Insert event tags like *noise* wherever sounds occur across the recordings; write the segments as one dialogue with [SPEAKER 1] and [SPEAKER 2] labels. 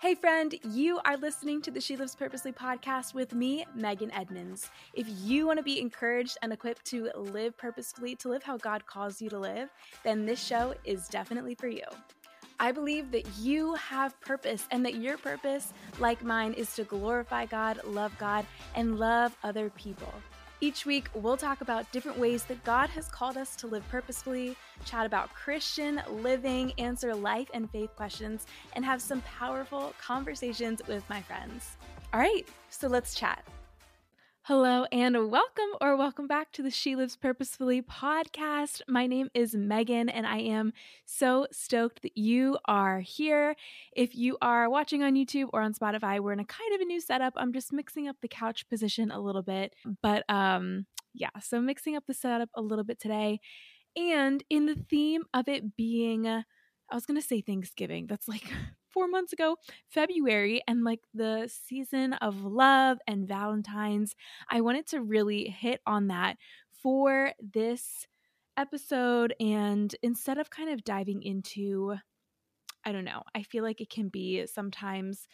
[SPEAKER 1] Hey, friend, you are listening to the She Lives Purposefully podcast with me, Megan Edmonds. If you want to be encouraged and equipped to live purposefully, to live how God calls you to live, then this show is definitely for you. I believe that you have purpose and that your purpose, like mine, is to glorify God, love God, and love other people. Each week, we'll talk about different ways that God has called us to live purposefully, chat about Christian living, answer life and faith questions, and have some powerful conversations with my friends. All right, so let's chat. Hello and welcome or welcome back to the She Lives Purposefully podcast. My name is Megan and I am so stoked that you are here. If you are watching on YouTube or on Spotify, we're in a kind of a new setup. I'm just mixing up the couch position a little bit. But um yeah, so mixing up the setup a little bit today. And in the theme of it being I was going to say Thanksgiving. That's like *laughs* four months ago, February, and like the season of love and Valentine's. I wanted to really hit on that for this episode. And instead of kind of diving into, I don't know, I feel like it can be sometimes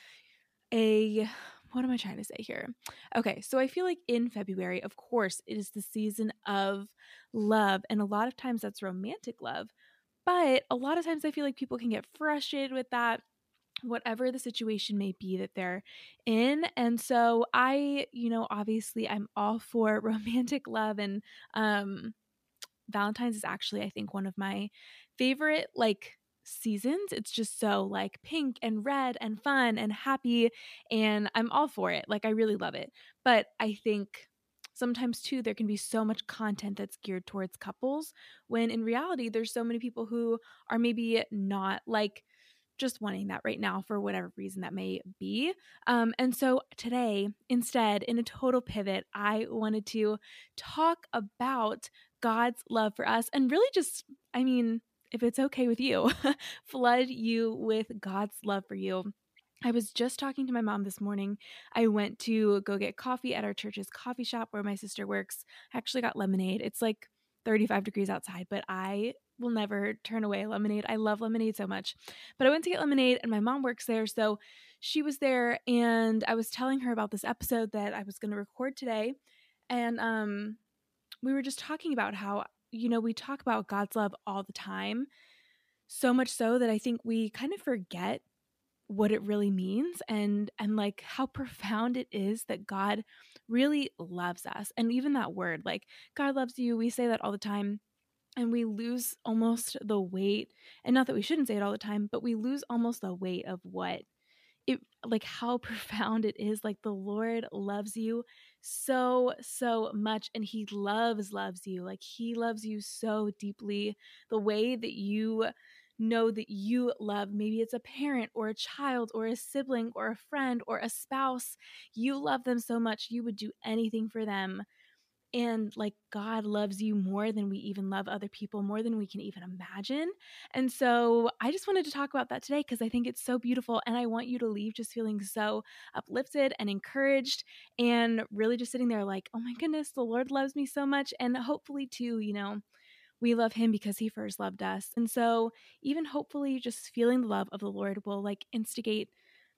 [SPEAKER 1] a what am I trying to say here? Okay, so I feel like in February, of course, it is the season of love, and a lot of times that's romantic love. But a lot of times I feel like people can get frustrated with that whatever the situation may be that they're in. And so I, you know, obviously I'm all for *laughs* romantic love and um Valentine's is actually I think one of my favorite like seasons. It's just so like pink and red and fun and happy and I'm all for it. Like I really love it. But I think sometimes too there can be so much content that's geared towards couples when in reality there's so many people who are maybe not like just wanting that right now for whatever reason that may be. Um, and so today, instead, in a total pivot, I wanted to talk about God's love for us and really just, I mean, if it's okay with you, *laughs* flood you with God's love for you. I was just talking to my mom this morning. I went to go get coffee at our church's coffee shop where my sister works. I actually got lemonade. It's like 35 degrees outside, but I will never turn away lemonade. I love lemonade so much. But I went to get lemonade and my mom works there. So she was there and I was telling her about this episode that I was going to record today. And um we were just talking about how, you know, we talk about God's love all the time. So much so that I think we kind of forget what it really means and and like how profound it is that God really loves us. And even that word, like God loves you, we say that all the time and we lose almost the weight and not that we shouldn't say it all the time but we lose almost the weight of what it like how *laughs* profound it is like the lord loves you so so much and he loves loves you like he loves you so deeply the way that you know that you love maybe it's a parent or a child or a sibling or a friend or a spouse you love them so much you would do anything for them and like God loves you more than we even love other people, more than we can even imagine. And so I just wanted to talk about that today because I think it's so beautiful. And I want you to leave just feeling so uplifted and encouraged and really just sitting there like, oh my goodness, the Lord loves me so much. And hopefully, too, you know, we love him because he first loved us. And so, even hopefully, just feeling the love of the Lord will like instigate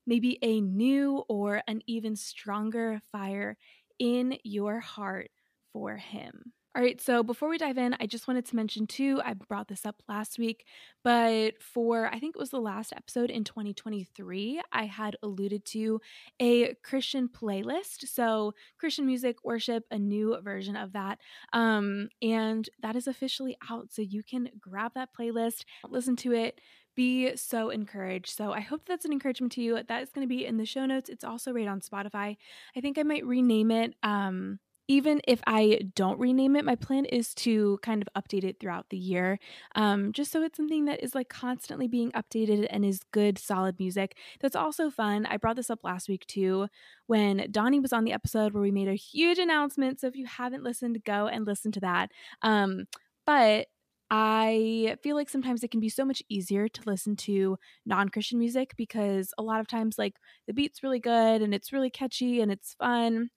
[SPEAKER 1] maybe a new or an even stronger fire in your heart for him. All right, so before we dive in, I just wanted to mention too, I brought this up last week, but for I think it was the last episode in 2023, I had alluded to a Christian playlist. So, Christian music, worship, a new version of that. Um, and that is officially out. So, you can grab that playlist, listen to it, be so encouraged. So I hope that's an encouragement to you. That is going to be in the show notes. It's also right on Spotify. I think I might rename it um even if I don't rename it, my plan is to kind of update it throughout the year, um, just so it's something that is like constantly being updated and is good, solid music. That's also fun. I brought this up last week too when Donnie was on the episode where we made a huge announcement. So if you haven't listened, go and listen to that. Um, but I feel like sometimes it can be so much easier to listen to non Christian music because a lot of times, like, the beat's really good and it's really catchy and it's fun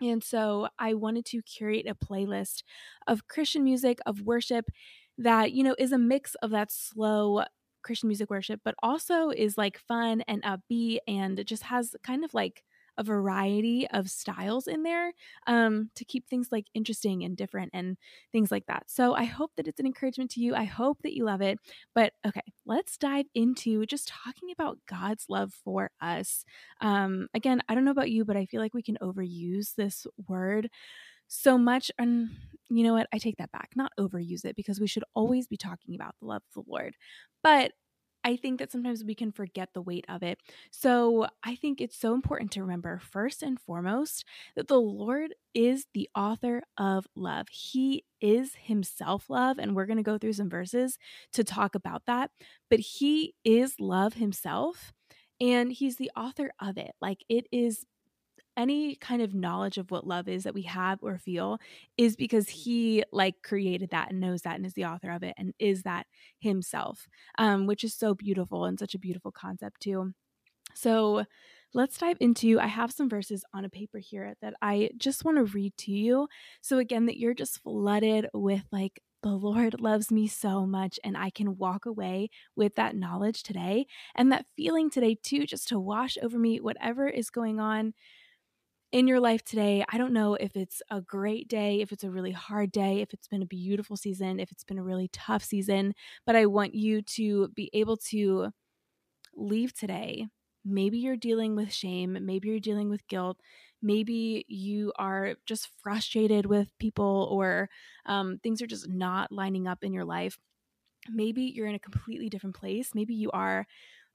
[SPEAKER 1] and so I wanted to curate a playlist of Christian music, of worship that, you know, is a mix of that slow Christian music worship, but also is like fun and upbeat and just has kind of like a variety of styles in there um, to keep things like interesting and different and things like that. So I hope that it's an encouragement to you. I hope that you love it. But okay, let's dive into just talking about God's love for us. Um, again, I don't know about you, but I feel like we can overuse this word so much. And you know what? I take that back. Not overuse it because we should always be talking about the love of the Lord. But I think that sometimes we can forget the weight of it. So I think it's so important to remember, first and foremost, that the Lord is the author of love. He is himself love. And we're going to go through some verses to talk about that. But he is love himself. And he's the author of it. Like it is any kind of knowledge of what love is that we have or feel is because he like created that and knows that and is the author of it and is that himself um, which is so beautiful and such a beautiful concept too. So let's dive into i have some verses on a paper here that i just want to read to you. So again that you're just flooded with like the Lord loves me so much, and I can walk away with that knowledge today and that feeling today, too, just to wash over me whatever is going on in your life today. I don't know if it's a great day, if it's a really hard day, if it's been a beautiful season, if it's been a really tough season, but I want you to be able to leave today. Maybe you're dealing with shame, maybe you're dealing with guilt, maybe you are just frustrated with people or um, things are just not lining up in your life. Maybe you're in a completely different place. Maybe you are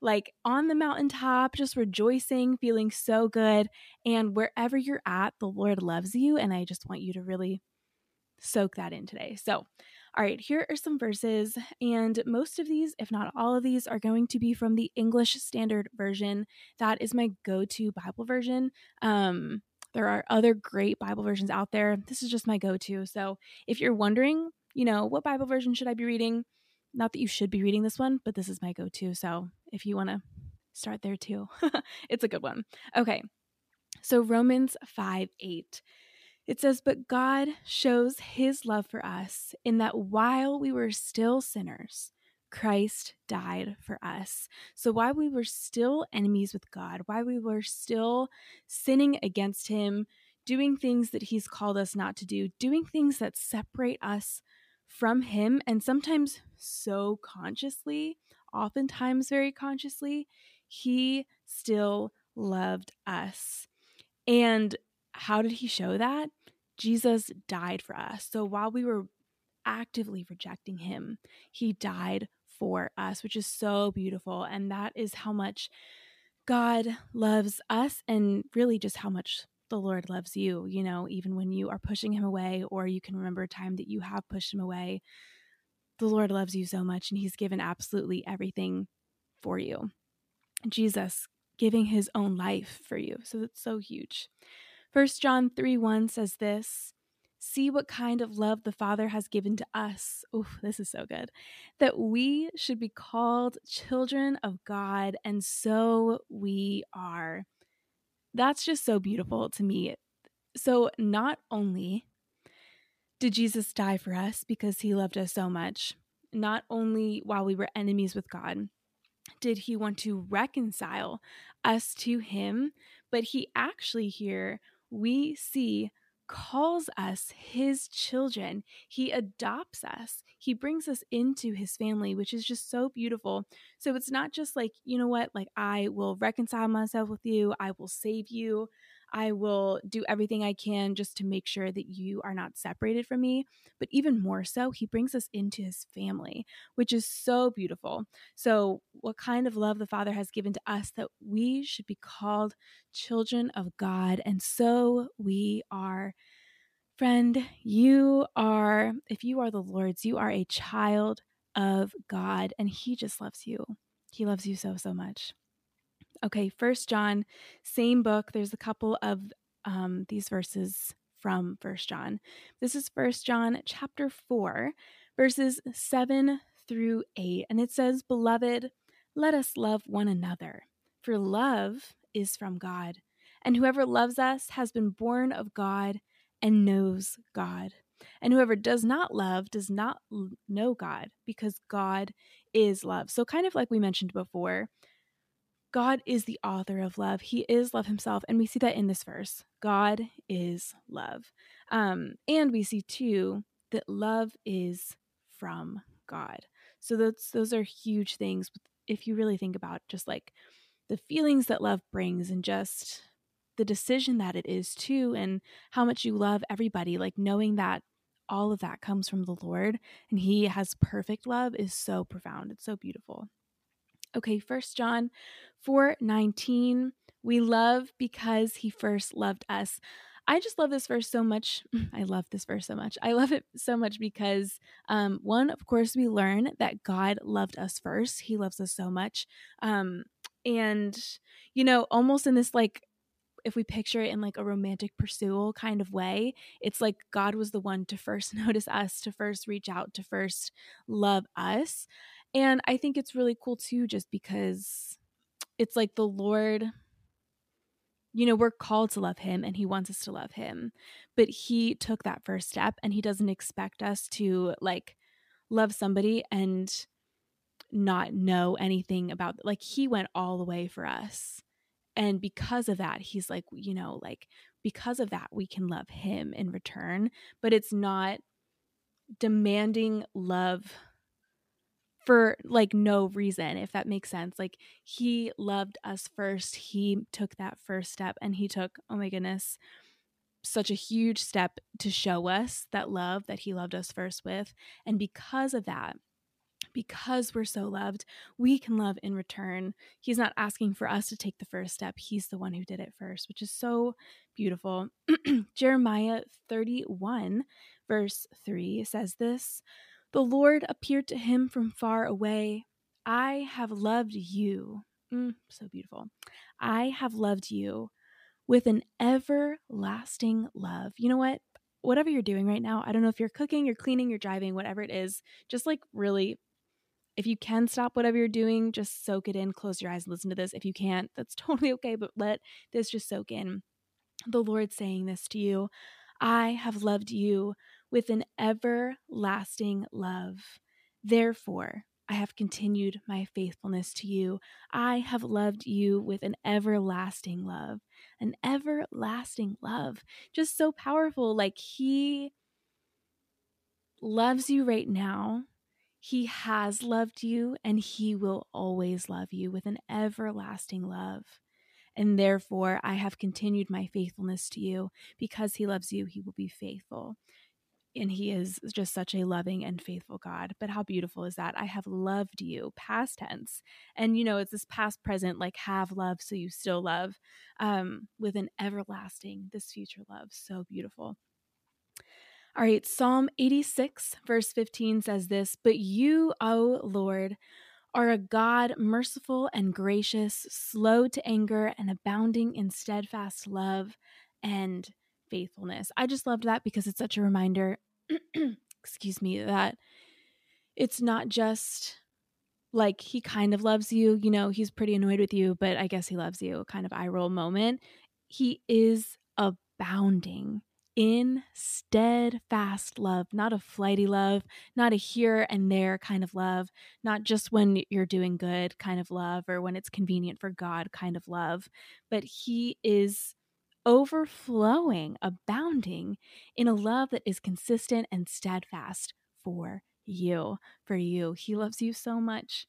[SPEAKER 1] like on the mountaintop, just rejoicing, feeling so good. And wherever you're at, the Lord loves you. And I just want you to really soak that in today. So, all right, here are some verses. And most of these, if not all of these, are going to be from the English Standard Version. That is my go to Bible version. Um, there are other great Bible versions out there. This is just my go to. So, if you're wondering, you know, what Bible version should I be reading? Not that you should be reading this one, but this is my go to. So if you want to start there too, *laughs* it's a good one. Okay. So Romans 5 8. It says, But God shows his love for us in that while we were still sinners, Christ died for us. So while we were still enemies with God, while we were still sinning against him, doing things that he's called us not to do, doing things that separate us from him and sometimes so consciously, oftentimes very consciously, he still loved us. And how did he show that? Jesus died for us. So while we were actively rejecting him, he died for us, which is so beautiful. And that is how much God loves us and really just how much the Lord loves you, you know, even when you are pushing him away, or you can remember a time that you have pushed him away. The Lord loves you so much, and he's given absolutely everything for you. Jesus giving his own life for you. So that's so huge. First John 3 1 says this See what kind of love the Father has given to us. Oh, this is so good. That we should be called children of God, and so we are that's just so beautiful to me. So, not only did Jesus die for us because he loved us so much, not only while we were enemies with God, did he want to reconcile us to him, but he actually here we see calls us his children. He adopts us. He brings us into his family, which is just so beautiful. So it's not just like, you know what, like I will reconcile myself with you, I will save you. I will do everything I can just to make sure that you are not separated from me. But even more so, he brings us into his family, which is so beautiful. So, what kind of love the Father has given to us that we should be called children of God. And so we are. Friend, you are, if you are the Lord's, you are a child of God, and He just loves you. He loves you so, so much. Okay, First John, same book. There's a couple of um, these verses from First John. This is First John chapter 4, verses 7 through 8. And it says, Beloved, let us love one another, for love is from God. And whoever loves us has been born of God and knows God. And whoever does not love does not know God, because God is love. So, kind of like we mentioned before, God is the author of love. He is love himself. And we see that in this verse. God is love. Um, and we see too that love is from God. So those those are huge things if you really think about just like the feelings that love brings and just the decision that it is too and how much you love everybody like knowing that all of that comes from the Lord and he has perfect love is so profound. It's so beautiful. Okay, First John 4 19. We love because he first loved us. I just love this verse so much. *laughs* I love this verse so much. I love it so much because, um, one, of course, we learn that God loved us first. He loves us so much. Um, and, you know, almost in this like if we picture it in like a romantic pursuit kind of way, it's like God was the one to first *laughs* notice us, to first reach out, to first love us. And I think it's really cool too, just because it's like the Lord, you know, we're called to love Him and He wants us to love Him. But He took that first step and He doesn't expect us to like love somebody and not know anything about like he went all the way for us and because of that he's like you know like because of that we can love him in return but it's not demanding love for like no reason if that makes sense like he loved us first he took that first step and he took oh my goodness such a huge step to show us that love that he loved us first with and because of that because we're so loved, we can love in return. He's not asking for us to take the first step, He's the one who did it first, which is so beautiful. *clears throat* Jeremiah 31, verse 3 says this The Lord appeared to him from far away. I have loved you. Mm, so beautiful. I have loved you with an everlasting love. You know what? Whatever you're doing right now, I don't know if you're cooking, you're cleaning, you're driving, whatever it is, just like really if you can stop whatever you're doing, just soak it in, close your eyes, and listen to this. If you can't, that's *laughs* totally okay, but let this just soak in. The Lord saying this to you I have loved you with an everlasting love. Therefore, I have continued my faithfulness to you. I have loved you with an everlasting love. An everlasting love. Just so powerful. Like He loves you right now he has loved you and he will always love you with an everlasting love. And therefore, I have continued my faithfulness to you. Because he loves you, he will be faithful. And he is just such a loving and faithful God. But how beautiful is that? I have loved you, past tense. And, you know, it's this past present, like have love so you still love, um, with an everlasting, this future love. So beautiful. All right, Psalm 86, verse 15 says this But you, O Lord, are a God merciful and gracious, slow to anger, and abounding in steadfast love and faithfulness. I just loved that because it's such a reminder, *clears throat* excuse me, that it's not just like he kind of loves you, you know, he's pretty annoyed with you, but I guess he loves you, kind of eye roll moment. He is abounding in steadfast love, not a flighty love, not a here and there kind of love, not just when you're doing good kind of love or when it's convenient for God kind of love, but He is overflowing, abounding in a love that is consistent and steadfast for you. For you. He loves you so much.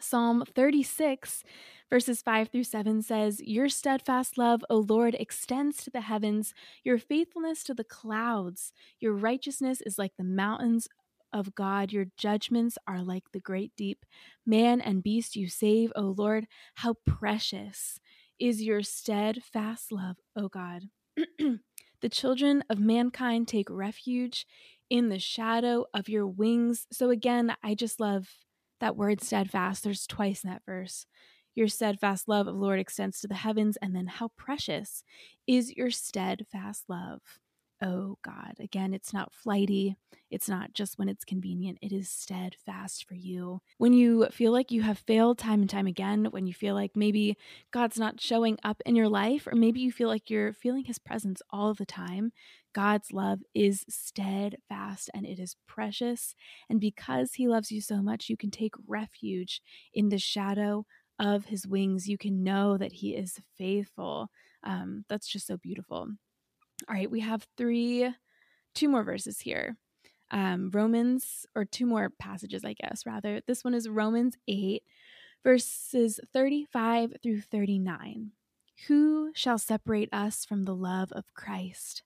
[SPEAKER 1] Psalm 36, verses 5 through 7 says, Your steadfast love, O Lord, extends to the heavens, your faithfulness to the clouds. Your righteousness is like the mountains of God, your judgments are like the great deep. Man and beast you save, O Lord. How precious is your steadfast love, O God. *clears throat* the children of mankind take refuge in the shadow of your wings. So again, I just love that word steadfast, there's twice in that verse. Your steadfast love of Lord extends to the heavens, and then how precious is your steadfast love, oh God. Again, it's not flighty, it's not just when it's convenient, it is steadfast for you. When you feel like you have failed time and time again, when you feel like maybe God's not showing up in your life, or maybe you feel like you're feeling his presence all the time, God's love is steadfast and it is precious. And because He loves you so much, you can take refuge in the shadow of His wings. You can know that He is faithful. Um, that's just so beautiful. All right, we have three, two more verses here. Um, Romans, or two more passages, I guess, rather. This one is Romans 8, verses 35 through 39. Who shall separate us from the love of Christ?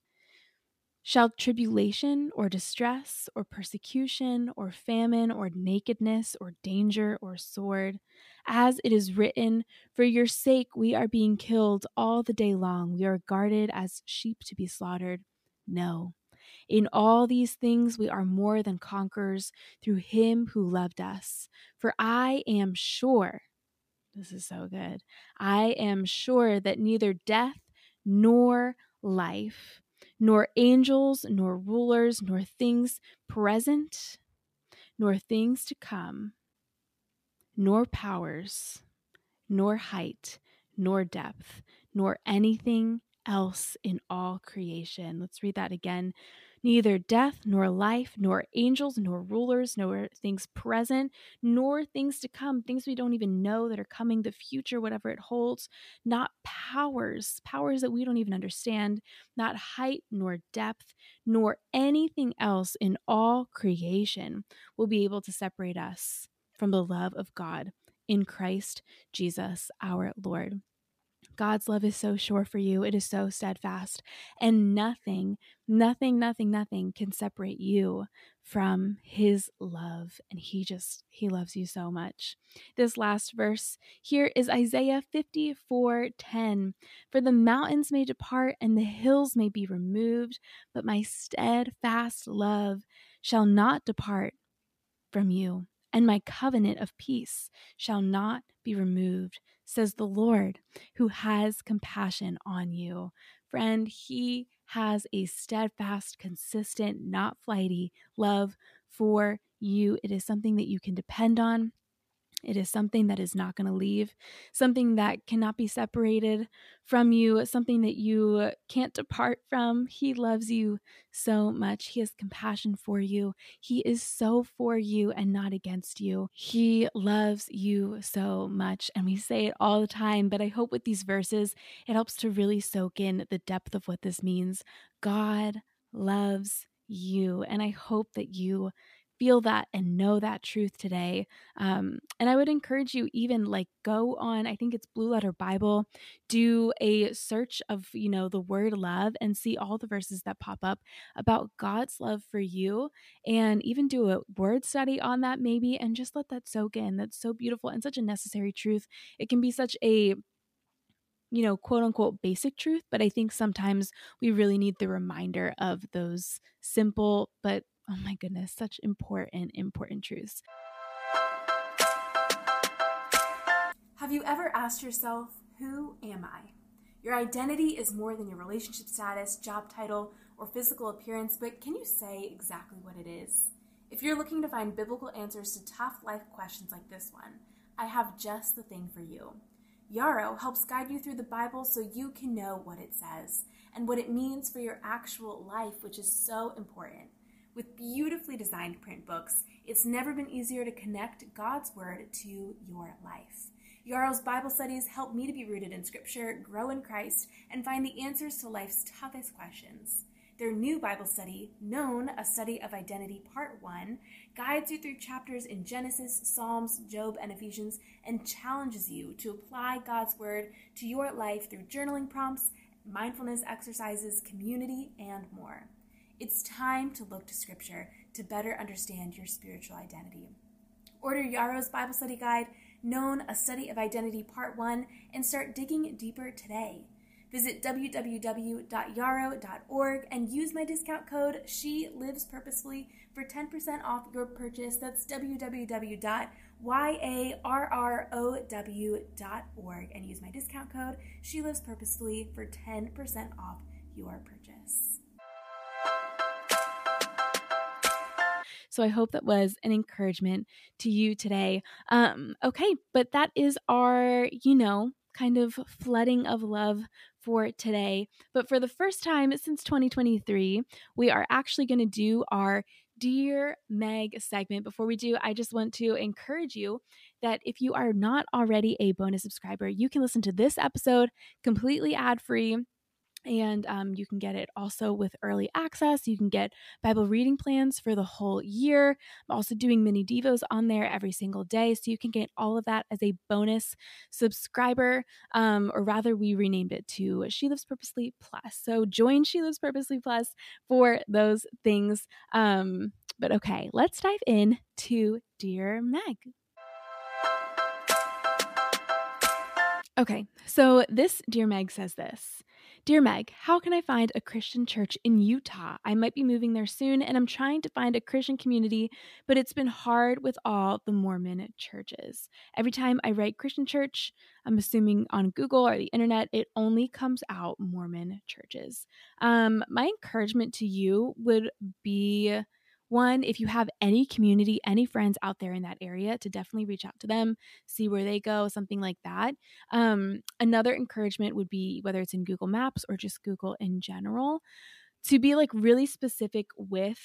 [SPEAKER 1] Shall tribulation or distress or persecution or famine or nakedness or danger or sword? As it is written, For your sake we are being killed all the day long, we are guarded as sheep to be slaughtered. No. In all these things we are more than conquerors through him who loved us. For I am sure this is so good. I am sure that neither death nor life, nor angels, nor rulers, nor things present, nor things to come, nor powers, nor height, nor depth, nor anything else in all creation. Let's read that again neither death, nor life, nor angels, nor rulers, nor things present, nor things to come, things we don't even know that are coming, the future, whatever it holds, not powers, powers that we don't even understand, not height, nor depth, nor anything else in all creation will be able to separate us from the love of God in Christ Jesus our Lord. God's love is so sure for you. It is so steadfast. And nothing, nothing, nothing, nothing can separate you from his love. And he just, he loves you so much. This last verse here is Isaiah 54 10. For the mountains may depart and the hills may be removed, but my steadfast love shall not depart from you, and my covenant of peace shall not be removed says the Lord, who has compassion on you. Friend, He has a steadfast, consistent, not flighty love for you. It is something that you can depend on. It is something that is not going to leave, something that cannot be separated from you, something that you can't depart from. He loves you so much. He has compassion for you. He is so for you and not against you. He loves you so much. And we say it all the time, but I hope with these verses, it helps to really soak in the depth of what this means. God loves you. And I hope that you feel that and know that truth today. Um, and I would encourage you, even like go on, I think it's Blue Letter Bible, do a search of, you know, the word love and see all the verses that pop up about God's love for you. And even do a word study on that, maybe, and just let that soak in. That's so beautiful and such a necessary truth. It can be such a you know, quote unquote basic truth, but I think sometimes we really need the reminder of those simple but Oh my goodness, such important, important truths.
[SPEAKER 2] Have you ever asked yourself, Who am I? Your identity is more than your relationship status, job title, or physical appearance, but can you say exactly what it is? If you're looking to find biblical answers to tough life questions like this one, I have just the thing for you. Yarrow helps guide you through the Bible so you can know what it says and what it means for your actual life, which is so important. With beautifully designed print books, it's never been easier to connect God's Word to your life. Yarrow's Bible studies help me to be rooted in Scripture, grow in Christ, and find the answers to life's toughest questions. Their new Bible study, known A Study of Identity Part 1, guides you through chapters in Genesis, Psalms, Job, and Ephesians and challenges you to apply God's Word to your life through journaling prompts, mindfulness exercises, community, and more. It's time to look to Scripture to better understand your spiritual identity. Order Yarrow's Bible Study Guide, known A Study of Identity Part 1, and start digging deeper today. Visit www.yarrow.org and use my discount code She Lives Purposefully for 10% off your purchase. That's www.yarrow.org and use my discount code She Lives Purposefully for 10% off your purchase.
[SPEAKER 1] So I hope that was an encouragement to you today. Um, okay, but that is our, you know, kind of flooding of love for today. But for the first time since 2023, we are actually going to do our Dear Meg segment. Before we do, I just want to encourage you that if you are not already a bonus subscriber, you can listen to this episode completely ad free and um, you can get it also with early access. You can get Bible reading plans for the whole year. I'm also doing mini devos on there every single day, so you can get all of that as a bonus subscriber. Um, or rather, we renamed it to She Lives Purposefully Plus. So join She Lives Purposefully Plus for those things. Um, but okay, let's dive in to Dear Meg. Okay, so this Dear Meg says this Dear Meg, how can I find a Christian church in Utah? I might be moving there soon and I'm trying to find a Christian community, but it's been hard with all the Mormon churches. Every time I write Christian church, I'm assuming on Google or the internet, it only comes out Mormon churches. Um, my encouragement to you would be one, if you have any community, any friends out there in that area, to definitely reach out to them, see where they go, something like that. Um, another encouragement would be whether it's in Google Maps or just Google in general, to be like really specific with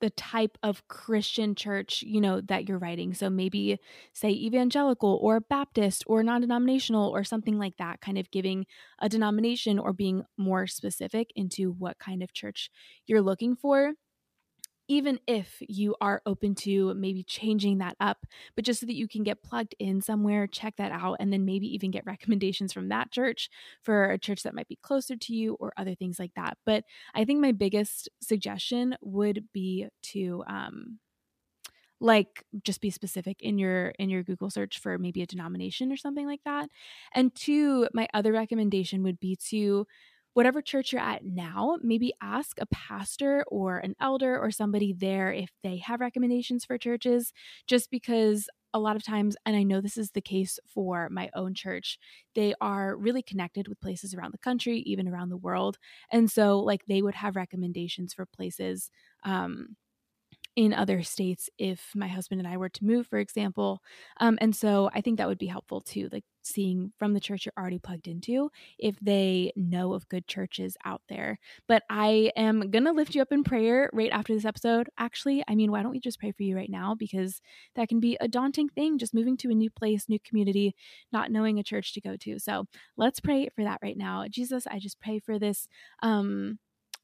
[SPEAKER 1] the type of Christian church, you know, that you're writing. So maybe say evangelical or Baptist or non-denominational or something like that, kind of giving a denomination or being more specific into what kind of church you're looking for even if you are open to maybe changing that up, but just so that you can get plugged in somewhere, check that out, and then maybe even get *laughs* recommendations from that church for a church that might be closer to you or other things like that. But I think my biggest suggestion would be to, um, like just be specific in your in your google search for maybe a denomination or something like that and two my other recommendation would be to whatever church you're at now, maybe ask a pastor or an elder or somebody there if they have recommendations for churches, just because a lot of times, and I know this is the case for my own church, they are really connected with places around the country, even around the world. And so, like, they would have recommendations for places um, in other states if my husband and I were to move, for example. Um, and so I think that would be helpful too, like seeing from the church you're already plugged into if they know of good churches out there. But I am going to lift you up in prayer right after this episode. Actually, I mean, why don't we just pray for you right now? Because that can be a daunting thing, just moving to a new place, new community, not knowing a church to go to. So let's pray for that right now. Jesus, I just pray for this. Um,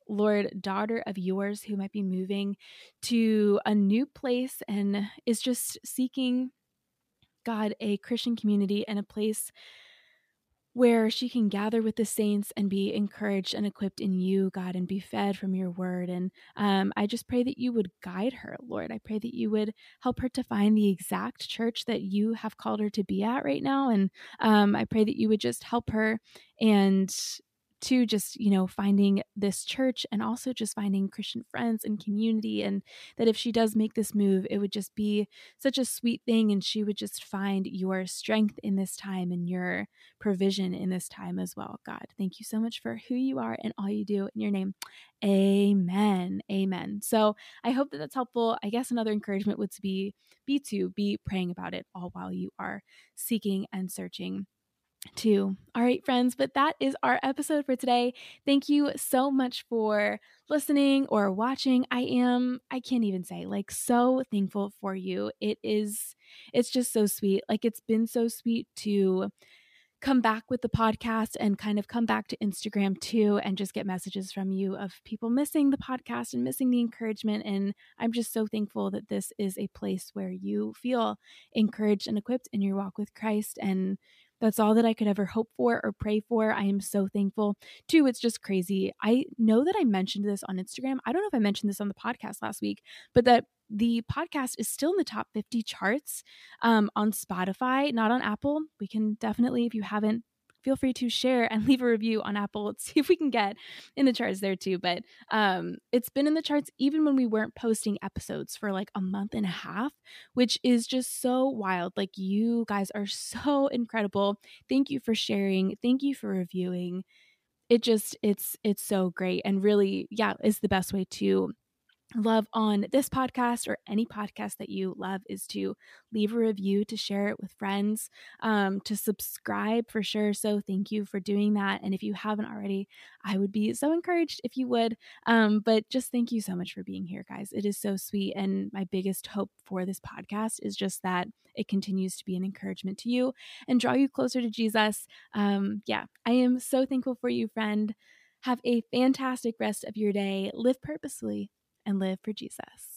[SPEAKER 1] Lord, daughter of yours who might be moving to a new place and is just seeking, God, a Christian community and a place where she can gather with the saints and be encouraged and equipped in you, God, and be fed from your word. And um, I just pray that you would guide her, Lord. I pray that you would help her to find the exact church that you have called her to be at right now. And um, I pray that you would just help her and to just you know finding this church and also just finding christian friends and community and that if she does make this move it would just be such a sweet thing and she would just find your strength in this time and your provision in this time as well god. Thank you so much for who you are and all you do in your name. Amen. Amen. So i hope that that's helpful. I guess another encouragement would be be to be praying about it all while you are seeking and searching too. All right, friends, but that is our episode for today. Thank you so much for listening or watching. I am, I can't even say, like, so thankful for you. It is, it's just so sweet. Like, it's been so sweet to come back with the podcast and kind of come back to Instagram too and just get messages from you of people missing the podcast and missing the encouragement. And I'm just so thankful that this is a place where you feel encouraged and equipped in your walk with Christ and that's all that I could ever hope for or pray for. I am so thankful. Two, it's just crazy. I know that I mentioned this on Instagram. I don't know if I mentioned this on the podcast last week, but that the podcast is still in the top 50 charts um, on Spotify, not on Apple. We can definitely, if you haven't feel free to share and *laughs* leave a review on Apple. Let's see if we can get in the charts there too. But um, it's been in the charts even when we weren't posting episodes for like a month and a half, which is just so wild. Like, you guys are so incredible. Thank you for sharing. Thank you for reviewing. It just, it's, it's so great and really, yeah, is the best way to love on this podcast or any podcast that you love is to leave a review, to share it with friends, um, to subscribe for sure. So thank you for doing that. And if you haven't already, I would be so encouraged if you would. Um, but just thank you so much for being here, guys. It is so sweet. And my biggest hope for this podcast is just that it continues to be an encouragement to you and draw you closer to Jesus. Um, yeah, I am so thankful for you, friend. Have a fantastic rest of your day. Live purposefully and live for Jesus.